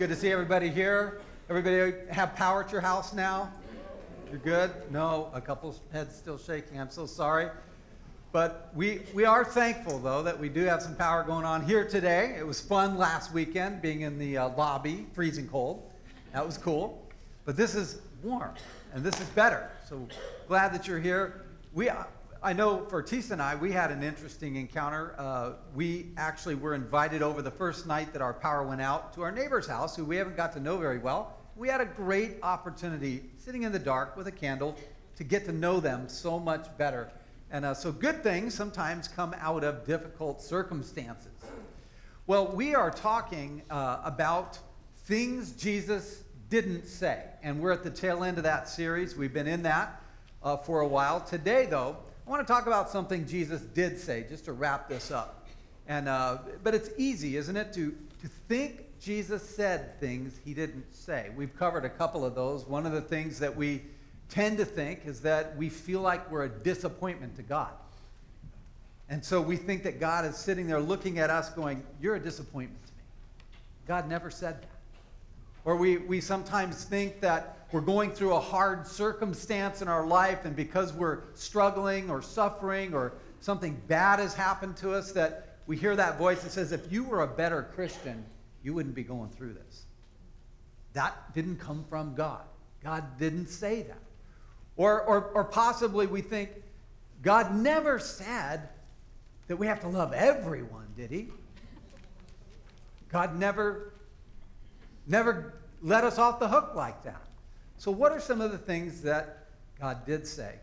Good to see everybody here. Everybody have power at your house now? You're good? No, a couple heads still shaking. I'm so sorry. But we, we are thankful, though, that we do have some power going on here today. It was fun last weekend being in the uh, lobby, freezing cold. That was cool. But this is warm, and this is better. So glad that you're here. We, I know for Tisa and I, we had an interesting encounter. Uh, we actually were invited over the first night that our power went out to our neighbor's house, who we haven't got to know very well. We had a great opportunity sitting in the dark with a candle to get to know them so much better. And uh, so good things sometimes come out of difficult circumstances. Well, we are talking uh, about things Jesus didn't say. And we're at the tail end of that series. We've been in that uh, for a while. Today, though, I want to talk about something Jesus did say, just to wrap this up. And, uh, but it's easy, isn't it, to, to think Jesus said things he didn't say. We've covered a couple of those. One of the things that we tend to think is that we feel like we're a disappointment to God. And so we think that God is sitting there looking at us going, You're a disappointment to me. God never said that. Or we, we sometimes think that we're going through a hard circumstance in our life, and because we're struggling or suffering or something bad has happened to us, that we hear that voice that says, if you were a better Christian, you wouldn't be going through this. That didn't come from God. God didn't say that. Or, or, or possibly we think, God never said that we have to love everyone, did he? God never, never let us off the hook like that. So, what are some of the things that God did say?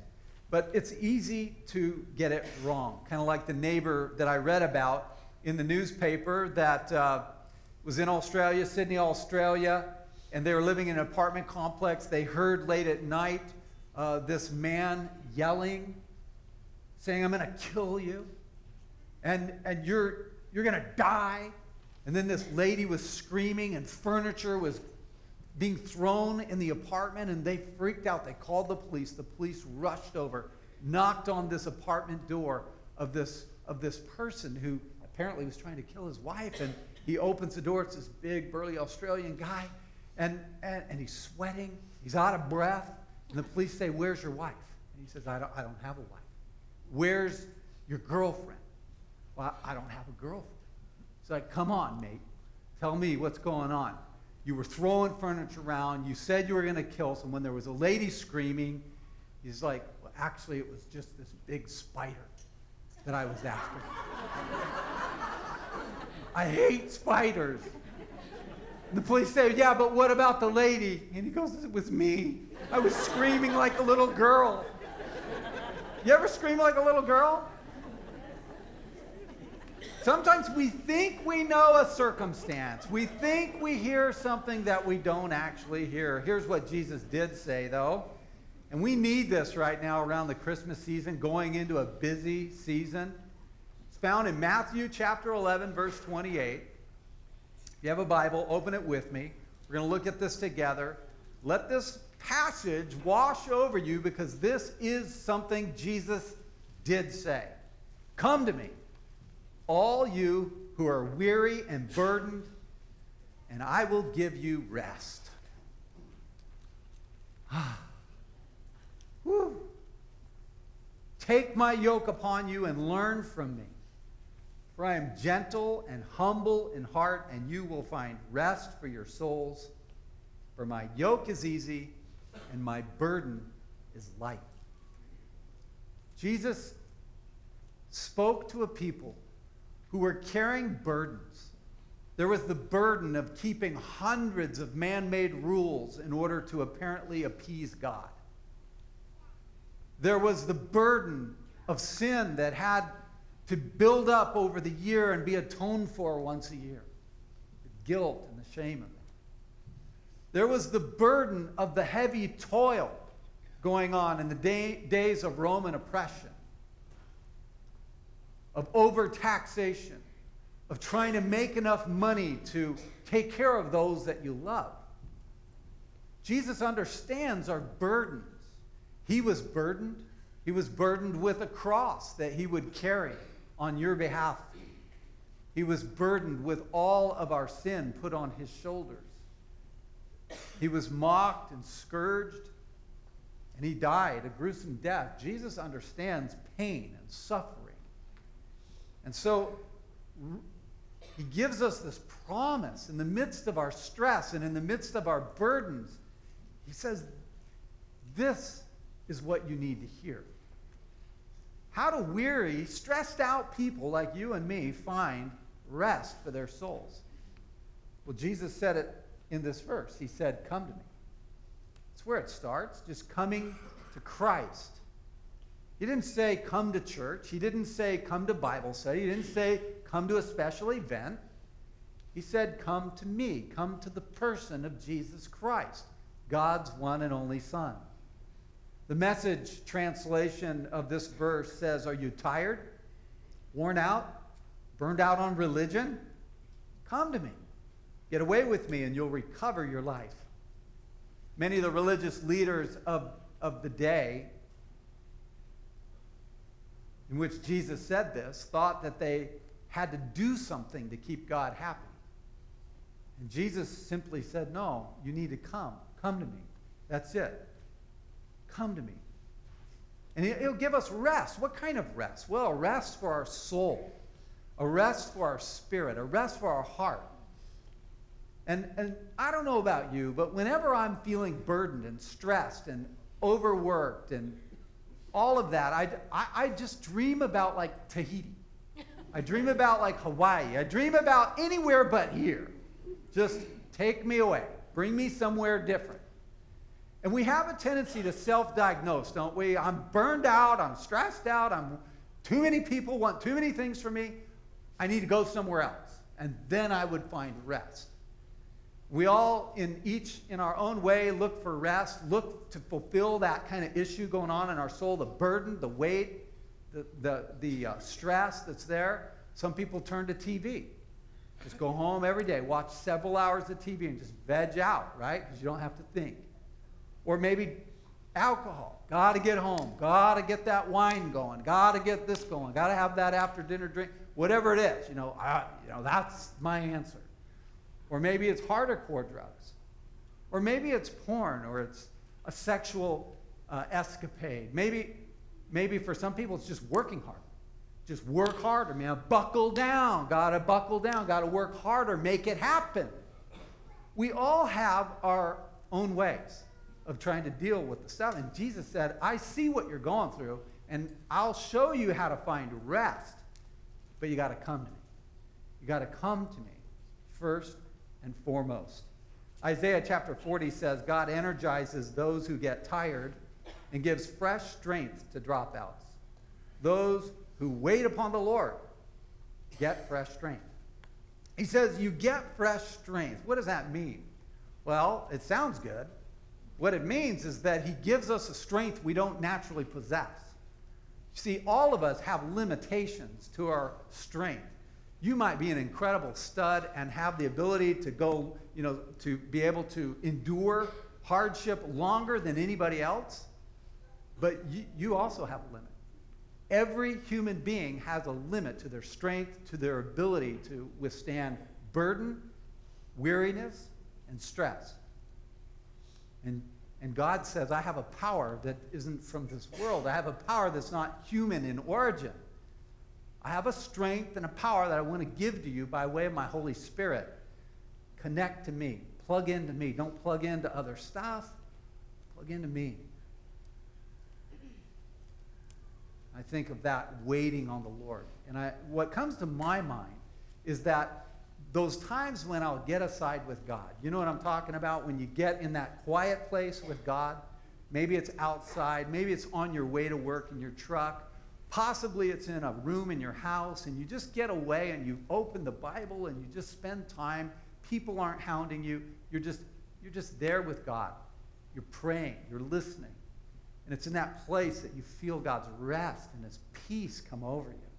But it's easy to get it wrong. Kind of like the neighbor that I read about in the newspaper that uh, was in Australia, Sydney, Australia, and they were living in an apartment complex. They heard late at night uh, this man yelling, saying, I'm going to kill you, and, and you're, you're going to die. And then this lady was screaming, and furniture was being thrown in the apartment, and they freaked out. They called the police. The police rushed over, knocked on this apartment door of this, of this person who apparently was trying to kill his wife. And he opens the door. It's this big, burly Australian guy, and, and, and he's sweating. He's out of breath. And the police say, Where's your wife? And he says, I don't, I don't have a wife. Where's your girlfriend? Well, I don't have a girlfriend. He's like, Come on, mate. Tell me what's going on. You were throwing furniture around. You said you were going to kill someone. There was a lady screaming. He's like, well, actually, it was just this big spider that I was after. I hate spiders. The police say, yeah, but what about the lady? And he goes, it was me. I was screaming like a little girl. You ever scream like a little girl? Sometimes we think we know a circumstance. We think we hear something that we don't actually hear. Here's what Jesus did say, though. And we need this right now around the Christmas season, going into a busy season. It's found in Matthew chapter 11, verse 28. If you have a Bible, open it with me. We're going to look at this together. Let this passage wash over you because this is something Jesus did say. Come to me all you who are weary and burdened, and I will give you rest. Whew. Take my yoke upon you and learn from me. For I am gentle and humble in heart, and you will find rest for your souls. For my yoke is easy and my burden is light. Jesus spoke to a people who were carrying burdens. There was the burden of keeping hundreds of man made rules in order to apparently appease God. There was the burden of sin that had to build up over the year and be atoned for once a year the guilt and the shame of it. There was the burden of the heavy toil going on in the day, days of Roman oppression of overtaxation, of trying to make enough money to take care of those that you love. Jesus understands our burdens. He was burdened. He was burdened with a cross that he would carry on your behalf. He was burdened with all of our sin put on his shoulders. He was mocked and scourged, and he died a gruesome death. Jesus understands pain and suffering. And so he gives us this promise in the midst of our stress and in the midst of our burdens. He says, This is what you need to hear. How do weary, stressed out people like you and me find rest for their souls? Well, Jesus said it in this verse. He said, Come to me. That's where it starts, just coming to Christ. He didn't say, Come to church. He didn't say, Come to Bible study. He didn't say, Come to a special event. He said, Come to me. Come to the person of Jesus Christ, God's one and only Son. The message translation of this verse says, Are you tired, worn out, burned out on religion? Come to me. Get away with me, and you'll recover your life. Many of the religious leaders of, of the day in which Jesus said this thought that they had to do something to keep God happy. And Jesus simply said, No, you need to come. Come to me. That's it. Come to me. And he'll give us rest. What kind of rest? Well, a rest for our soul, a rest for our spirit, a rest for our heart. And, and I don't know about you, but whenever I'm feeling burdened and stressed and overworked and all of that, I, I, I just dream about like Tahiti. I dream about like Hawaii. I dream about anywhere but here. Just take me away. Bring me somewhere different. And we have a tendency to self diagnose, don't we? I'm burned out, I'm stressed out, I'm too many people want too many things from me. I need to go somewhere else. And then I would find rest. We all, in each in our own way, look for rest, look to fulfill that kind of issue going on in our soul, the burden, the weight, the, the, the uh, stress that's there. Some people turn to TV. Just go home every day, watch several hours of TV, and just veg out, right? Because you don't have to think. Or maybe alcohol. Got to get home. Got to get that wine going. Got to get this going. Got to have that after dinner drink. Whatever it is, you know, I, you know, that's my answer. Or maybe it's harder core drugs. Or maybe it's porn or it's a sexual uh, escapade. Maybe, maybe for some people it's just working hard. Just work harder, man. Buckle down. Got to buckle down. Got to work harder. Make it happen. We all have our own ways of trying to deal with the stuff. And Jesus said, I see what you're going through, and I'll show you how to find rest. But you got to come to me. You got to come to me first and foremost. Isaiah chapter 40 says, God energizes those who get tired and gives fresh strength to dropouts. Those who wait upon the Lord get fresh strength. He says, You get fresh strength. What does that mean? Well, it sounds good. What it means is that he gives us a strength we don't naturally possess. You see, all of us have limitations to our strength. You might be an incredible stud and have the ability to go, you know, to be able to endure hardship longer than anybody else, but you, you also have a limit. Every human being has a limit to their strength, to their ability to withstand burden, weariness, and stress. And, and God says, I have a power that isn't from this world. I have a power that's not human in origin. I have a strength and a power that I want to give to you by way of my Holy Spirit. Connect to me. Plug into me. Don't plug into other stuff. Plug into me. I think of that waiting on the Lord. And I, what comes to my mind is that those times when I'll get aside with God. You know what I'm talking about? When you get in that quiet place with God. Maybe it's outside. Maybe it's on your way to work in your truck. Possibly it's in a room in your house and you just get away and you open the Bible and you just spend time. People aren't hounding you. You're just, you're just there with God. You're praying. You're listening. And it's in that place that you feel God's rest and his peace come over you.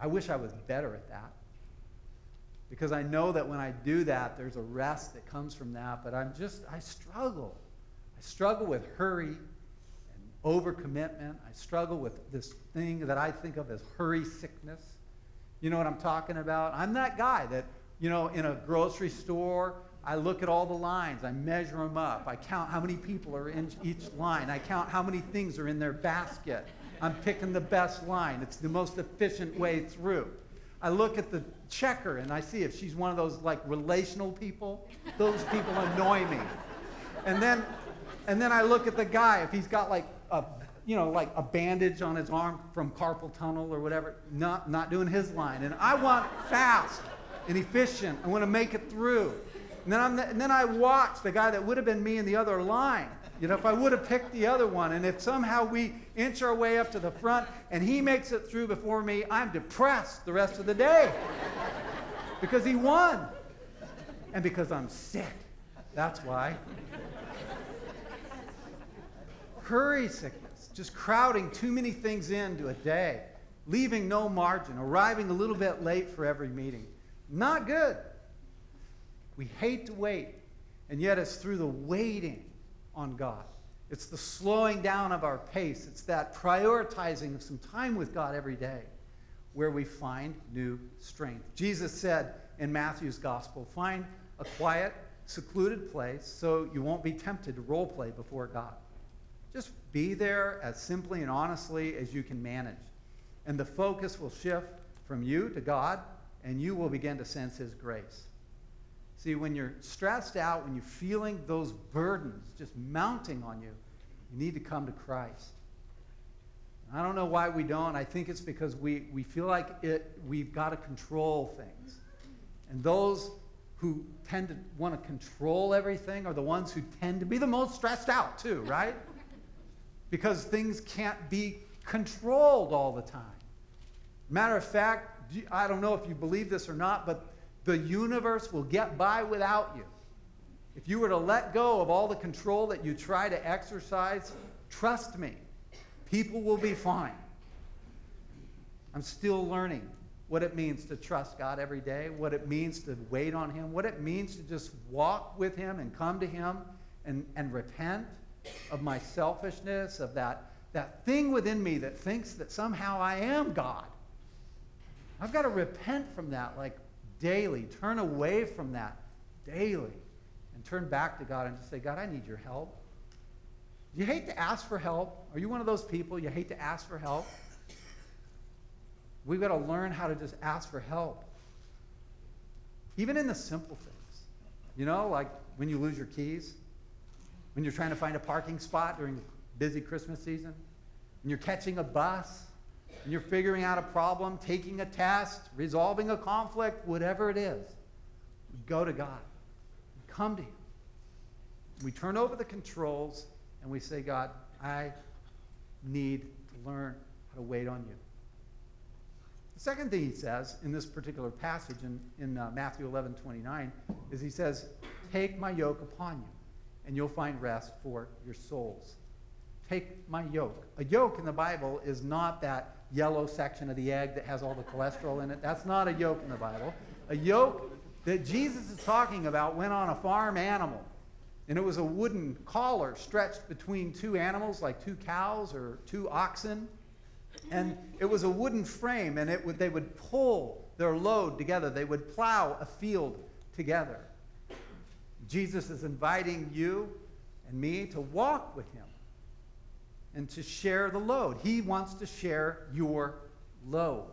I wish I was better at that. Because I know that when I do that, there's a rest that comes from that. But I'm just, I struggle. I struggle with hurry overcommitment. I struggle with this thing that I think of as hurry sickness. You know what I'm talking about? I'm that guy that, you know, in a grocery store I look at all the lines, I measure them up, I count how many people are in each line, I count how many things are in their basket. I'm picking the best line, it's the most efficient way through. I look at the checker and I see if she's one of those like relational people. Those people annoy me. And then, and then I look at the guy if he's got like a, you know, like a bandage on his arm from carpal tunnel or whatever. Not not doing his line. And I want fast and efficient. I want to make it through. And then, I'm the, and then I watch the guy that would have been me in the other line. You know, if I would have picked the other one, and if somehow we inch our way up to the front and he makes it through before me, I'm depressed the rest of the day because he won and because I'm sick. That's why. Hurry sickness, just crowding too many things into a day, leaving no margin, arriving a little bit late for every meeting. Not good. We hate to wait, and yet it's through the waiting on God. It's the slowing down of our pace. It's that prioritizing of some time with God every day where we find new strength. Jesus said in Matthew's gospel, find a quiet, secluded place so you won't be tempted to role play before God. Just be there as simply and honestly as you can manage. And the focus will shift from you to God, and you will begin to sense His grace. See, when you're stressed out, when you're feeling those burdens just mounting on you, you need to come to Christ. I don't know why we don't. I think it's because we, we feel like it, we've got to control things. And those who tend to want to control everything are the ones who tend to be the most stressed out, too, right? Because things can't be controlled all the time. Matter of fact, I don't know if you believe this or not, but the universe will get by without you. If you were to let go of all the control that you try to exercise, trust me, people will be fine. I'm still learning what it means to trust God every day, what it means to wait on Him, what it means to just walk with Him and come to Him and, and repent of my selfishness, of that, that thing within me that thinks that somehow I am God. I've got to repent from that, like daily. Turn away from that daily and turn back to God and just say, God, I need your help. You hate to ask for help. Are you one of those people you hate to ask for help? We've got to learn how to just ask for help. Even in the simple things. You know, like when you lose your keys, when you're trying to find a parking spot during busy Christmas season, when you're catching a bus, and you're figuring out a problem, taking a test, resolving a conflict, whatever it is, we go to God. We come to Him. We turn over the controls and we say, God, I need to learn how to wait on you. The second thing he says in this particular passage in, in uh, Matthew 11 29 is he says, Take my yoke upon you, and you'll find rest for your souls. Take my yoke. A yoke in the Bible is not that yellow section of the egg that has all the cholesterol in it. That's not a yoke in the Bible. A yoke that Jesus is talking about went on a farm animal. And it was a wooden collar stretched between two animals, like two cows or two oxen. And it was a wooden frame, and it would, they would pull their load together. They would plow a field together. Jesus is inviting you and me to walk with him and to share the load. He wants to share your load.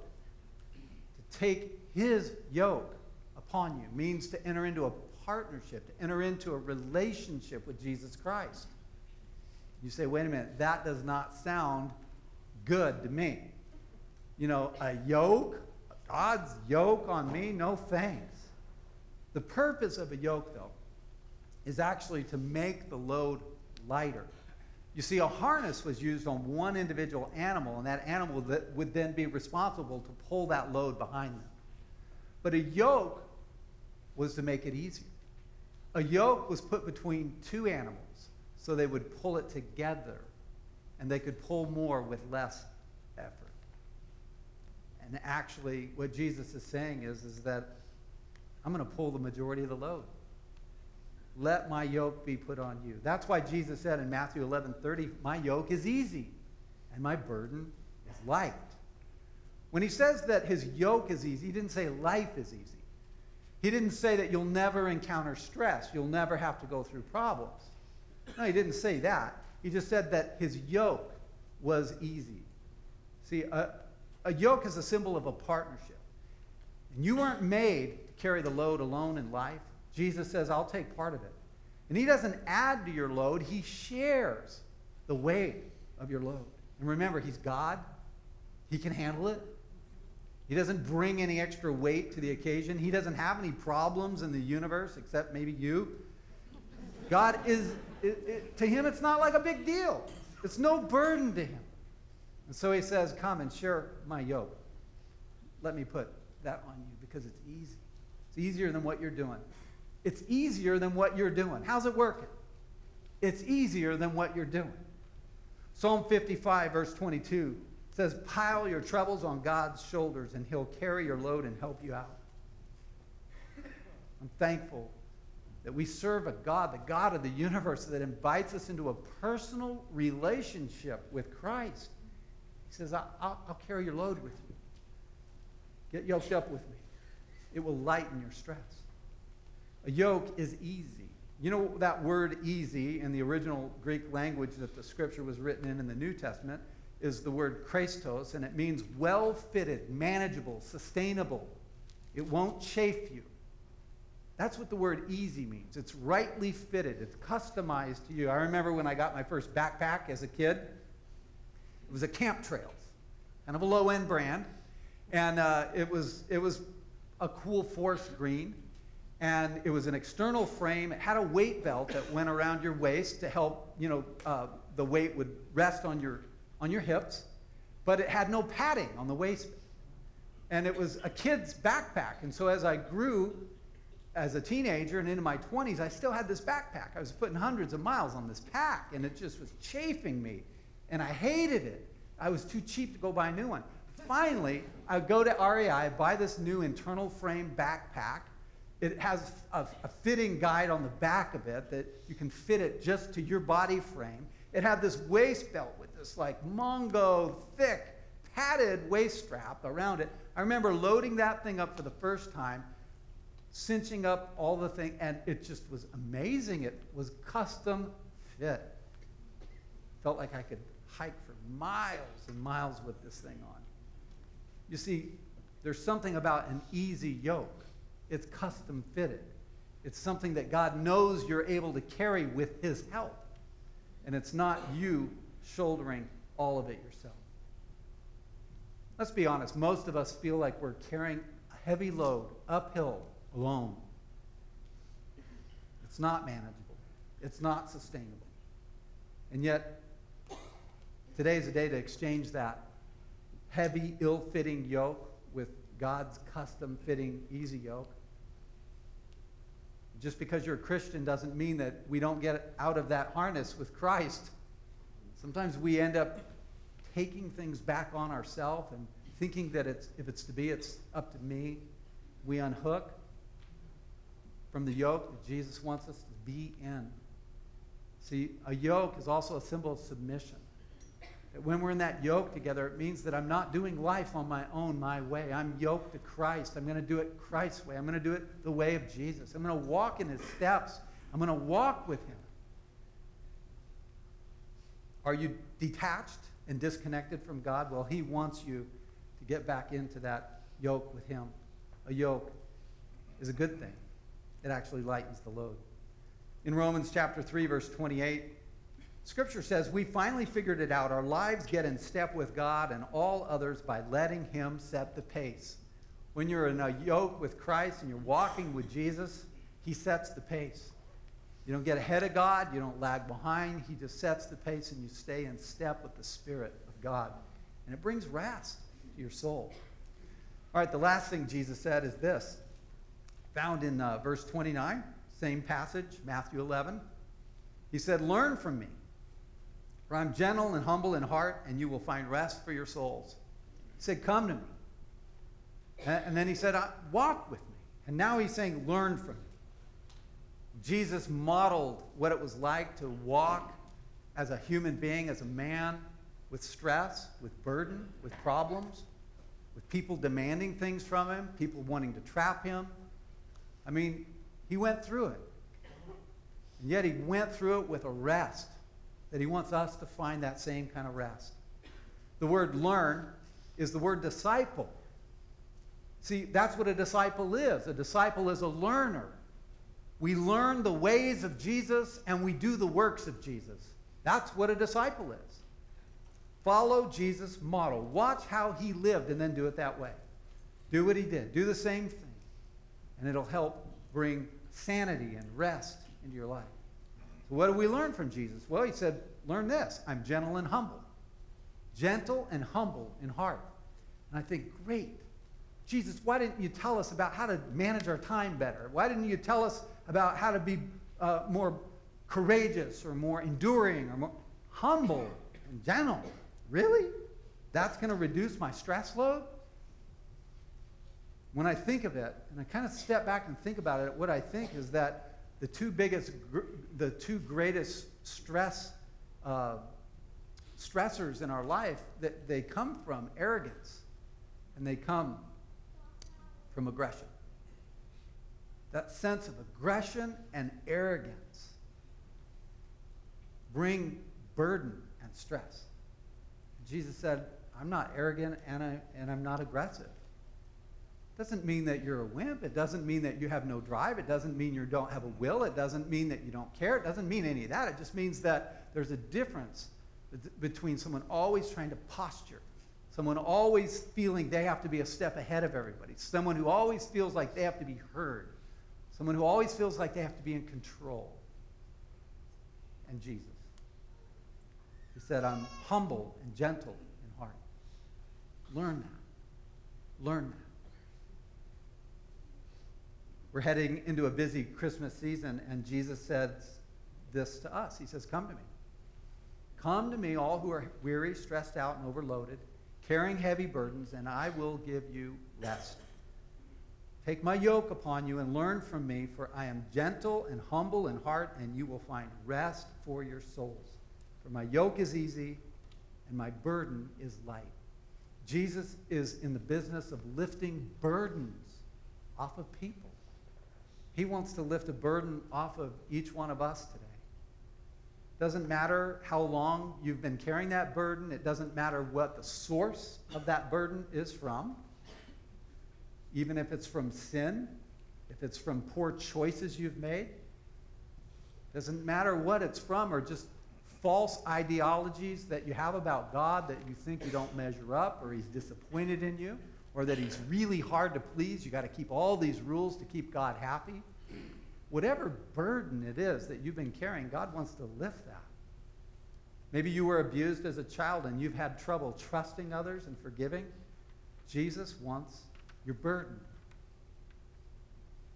To take his yoke upon you means to enter into a partnership, to enter into a relationship with Jesus Christ. You say, wait a minute, that does not sound good to me. You know, a yoke, God's yoke on me, no thanks. The purpose of a yoke, though, is actually to make the load lighter. You see, a harness was used on one individual animal, and that animal that would then be responsible to pull that load behind them. But a yoke was to make it easier. A yoke was put between two animals so they would pull it together and they could pull more with less effort. And actually, what Jesus is saying is, is that I'm going to pull the majority of the load. Let my yoke be put on you. That's why Jesus said in Matthew 11 30, My yoke is easy and my burden is light. When he says that his yoke is easy, he didn't say life is easy. He didn't say that you'll never encounter stress, you'll never have to go through problems. No, he didn't say that. He just said that his yoke was easy. See, a, a yoke is a symbol of a partnership. And you weren't made to carry the load alone in life. Jesus says, I'll take part of it. And he doesn't add to your load, he shares the weight of your load. And remember, he's God, he can handle it. He doesn't bring any extra weight to the occasion. He doesn't have any problems in the universe except maybe you. God is, it, it, to him, it's not like a big deal. It's no burden to him. And so he says, Come and share my yoke. Let me put that on you because it's easy. It's easier than what you're doing. It's easier than what you're doing. How's it working? It's easier than what you're doing. Psalm 55, verse 22 says, Pile your troubles on God's shoulders, and He'll carry your load and help you out. I'm thankful that we serve a God, the God of the universe, that invites us into a personal relationship with Christ. He says, I'll, I'll, carry your load with you. Get yoked up with me. It will lighten your stress. A yoke is easy. You know that word easy in the original Greek language that the scripture was written in in the New Testament is the word chrestos, and it means well fitted, manageable, sustainable. It won't chafe you. That's what the word easy means. It's rightly fitted, it's customized to you. I remember when I got my first backpack as a kid, it was a Camp Trails, kind of a low end brand. And uh, it, was, it was a cool forest green. And it was an external frame. It had a weight belt that went around your waist to help, you know, uh, the weight would rest on your on your hips, but it had no padding on the waist. And it was a kid's backpack. And so as I grew as a teenager and into my 20s, I still had this backpack. I was putting hundreds of miles on this pack, and it just was chafing me. And I hated it. I was too cheap to go buy a new one. Finally, I go to REI, buy this new internal frame backpack. It has a, a, fitting guide on the back of it that you can fit it just to your body frame. It had this waist belt with this like Mongo thick padded waist strap around it. I remember loading that thing up for the first time, cinching up all the thing, and it just was amazing. It was custom fit. Felt like I could hike for miles and miles with this thing on. You see, there's something about an easy yoke. It's custom fitted. It's something that God knows you're able to carry with His help. And it's not you shouldering all of it yourself. Let's be honest, most of us feel like we're carrying a heavy load uphill alone. It's not manageable, it's not sustainable. And yet, today is a day to exchange that heavy, ill fitting yoke with God's custom fitting, easy yoke. Just because you're a Christian doesn't mean that we don't get out of that harness with Christ. Sometimes we end up taking things back on ourselves and thinking that it's, if it's to be, it's up to me. We unhook from the yoke that Jesus wants us to be in. See, a yoke is also a symbol of submission. When we're in that yoke together, it means that I'm not doing life on my own, my way. I'm yoked to Christ. I'm going to do it Christ's way. I'm going to do it the way of Jesus. I'm going to walk in his steps. I'm going to walk with him. Are you detached and disconnected from God? Well, He wants you to get back into that yoke with Him. A yoke is a good thing, it actually lightens the load. In Romans chapter 3, verse 28, Scripture says, We finally figured it out. Our lives get in step with God and all others by letting Him set the pace. When you're in a yoke with Christ and you're walking with Jesus, He sets the pace. You don't get ahead of God, you don't lag behind. He just sets the pace and you stay in step with the Spirit of God. And it brings rest to your soul. All right, the last thing Jesus said is this found in uh, verse 29, same passage, Matthew 11. He said, Learn from me, for I'm gentle and humble in heart, and you will find rest for your souls. He said, Come to me. And then he said, Walk with me. And now he's saying, Learn from me. Jesus modeled what it was like to walk as a human being, as a man, with stress, with burden, with problems, with people demanding things from him, people wanting to trap him. I mean, he went through it. And yet he went through it with a rest that he wants us to find that same kind of rest. The word learn is the word disciple. See, that's what a disciple is. A disciple is a learner. We learn the ways of Jesus and we do the works of Jesus. That's what a disciple is. Follow Jesus' model. Watch how he lived and then do it that way. Do what he did. Do the same thing. And it'll help bring sanity and rest into your life. What do we learn from Jesus? Well, he said, Learn this I'm gentle and humble. Gentle and humble in heart. And I think, great. Jesus, why didn't you tell us about how to manage our time better? Why didn't you tell us about how to be uh, more courageous or more enduring or more humble and gentle? Really? That's going to reduce my stress load? When I think of it, and I kind of step back and think about it, what I think is that the two biggest, the two greatest stress uh, stressors in our life, that they come from arrogance and they come from aggression. That sense of aggression and arrogance bring burden and stress. Jesus said, I'm not arrogant and, I, and I'm not aggressive. Doesn't mean that you're a wimp. It doesn't mean that you have no drive. It doesn't mean you don't have a will. It doesn't mean that you don't care. It doesn't mean any of that. It just means that there's a difference between someone always trying to posture, someone always feeling they have to be a step ahead of everybody, someone who always feels like they have to be heard, someone who always feels like they have to be in control, and Jesus. He said, I'm humble and gentle in heart. Learn that. Learn that. We're heading into a busy Christmas season, and Jesus said this to us. He says, Come to me. Come to me, all who are weary, stressed out, and overloaded, carrying heavy burdens, and I will give you rest. Take my yoke upon you and learn from me, for I am gentle and humble in heart, and you will find rest for your souls. For my yoke is easy and my burden is light. Jesus is in the business of lifting burdens off of people. He wants to lift a burden off of each one of us today. Doesn't matter how long you've been carrying that burden, it doesn't matter what the source of that burden is from. Even if it's from sin, if it's from poor choices you've made, doesn't matter what it's from or just false ideologies that you have about God that you think you don't measure up or he's disappointed in you or that he's really hard to please. You got to keep all these rules to keep God happy. Whatever burden it is that you've been carrying, God wants to lift that. Maybe you were abused as a child and you've had trouble trusting others and forgiving. Jesus wants your burden.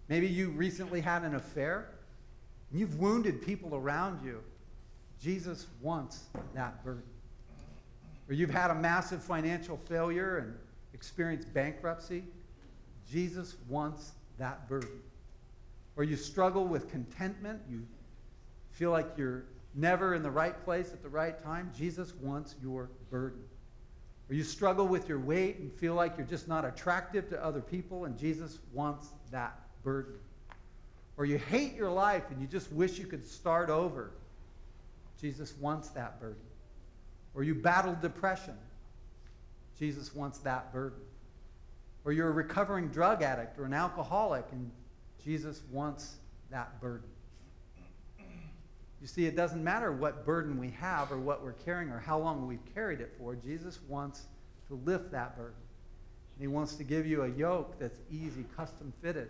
Maybe you recently had an affair and you've wounded people around you Jesus wants that burden. Or you've had a massive financial failure and experienced bankruptcy. Jesus wants that burden. Or you struggle with contentment. You feel like you're never in the right place at the right time. Jesus wants your burden. Or you struggle with your weight and feel like you're just not attractive to other people, and Jesus wants that burden. Or you hate your life and you just wish you could start over Jesus wants that burden. Or you battle depression. Jesus wants that burden. Or you're a recovering drug addict or an alcoholic, and Jesus wants that burden. You see, it doesn't matter what burden we have or what we're carrying or how long we've carried it for. Jesus wants to lift that burden. And he wants to give you a yoke that's easy, custom fitted.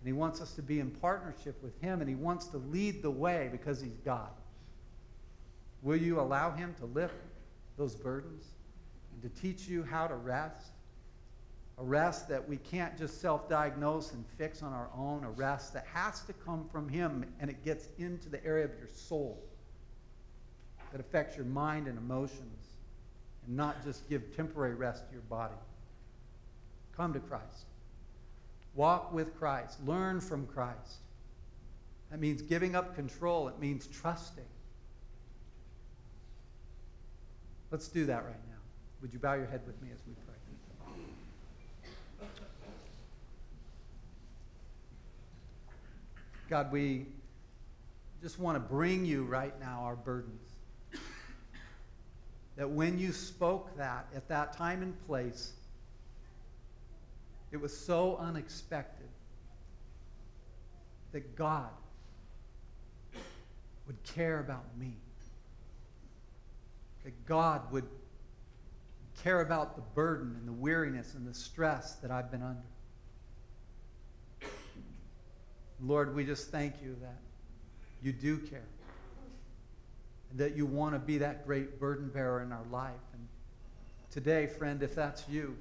And he wants us to be in partnership with him, and he wants to lead the way because he's God. Will you allow Him to lift those burdens and to teach you how to rest? A rest that we can't just self diagnose and fix on our own, a rest that has to come from Him and it gets into the area of your soul that affects your mind and emotions and not just give temporary rest to your body. Come to Christ. Walk with Christ. Learn from Christ. That means giving up control, it means trusting. Let's do that right now. Would you bow your head with me as we pray? God, we just want to bring you right now our burdens. That when you spoke that at that time and place, it was so unexpected that God would care about me. That God would care about the burden and the weariness and the stress that I've been under. Lord, we just thank you that you do care. And that you want to be that great burden bearer in our life. And today, friend, if that's you,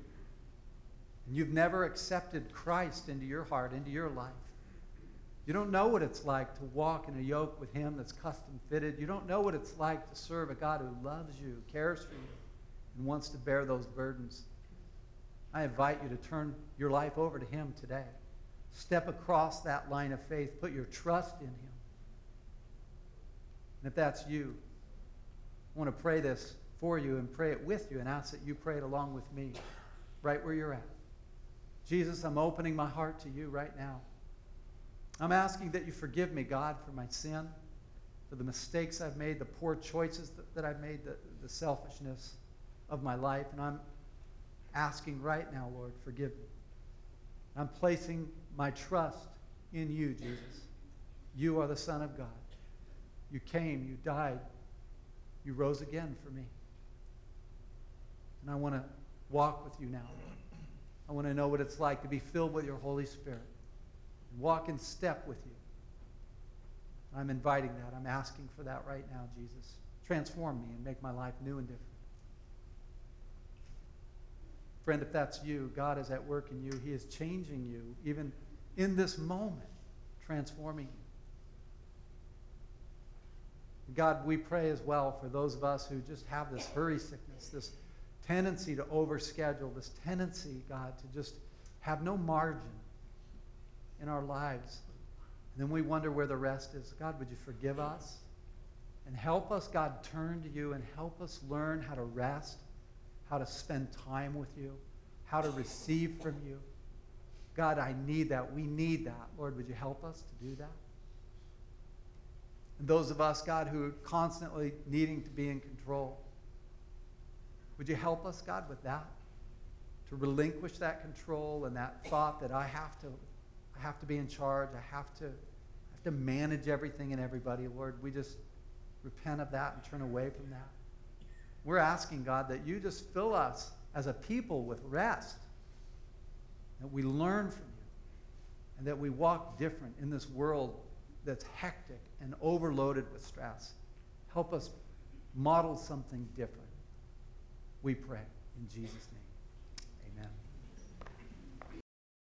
and you've never accepted Christ into your heart, into your life, you don't know what it's like to walk in a yoke with Him that's custom fitted. You don't know what it's like to serve a God who loves you, cares for you, and wants to bear those burdens. I invite you to turn your life over to Him today. Step across that line of faith. Put your trust in Him. And if that's you, I want to pray this for you and pray it with you and ask that you pray it along with me right where you're at. Jesus, I'm opening my heart to you right now. I'm asking that you forgive me, God, for my sin, for the mistakes I've made, the poor choices that, I've made, the, the selfishness of my life. And I'm asking right now, Lord, forgive me. I'm placing my trust in you, Jesus. You are the Son of God. You came, you died, you rose again for me. And I want to walk with you now. I want to know what it's like to be filled with your Holy Spirit and walk in step with you. I'm inviting that. I'm asking for that right now, Jesus. Transform me and make my life new and different. Friend, if that's you, God is at work in you. He is changing you, even in this moment, transforming you. God, we pray as well for those of us who just have this hurry sickness, this tendency to overschedule, this tendency, God, to just have no margin in our lives. And then we wonder where the rest is. God, would you forgive us? And help us, God, turn to you and help us learn how to rest, how to spend time with you, how to receive from you. God, I need that. We need that. Lord, would you help us to do that? And those of us, God, who are constantly needing to be in control, would you help us, God, with that? To relinquish that control and that thought that I have to, I have to be in charge. I have to, I have to manage everything and everybody. Lord, we just repent of that and turn away from that. We're asking, God, that you just fill us as a people with rest, that we learn from you, and that we walk different in this world that's hectic and overloaded with stress. Help us model something different. We pray in Jesus' name.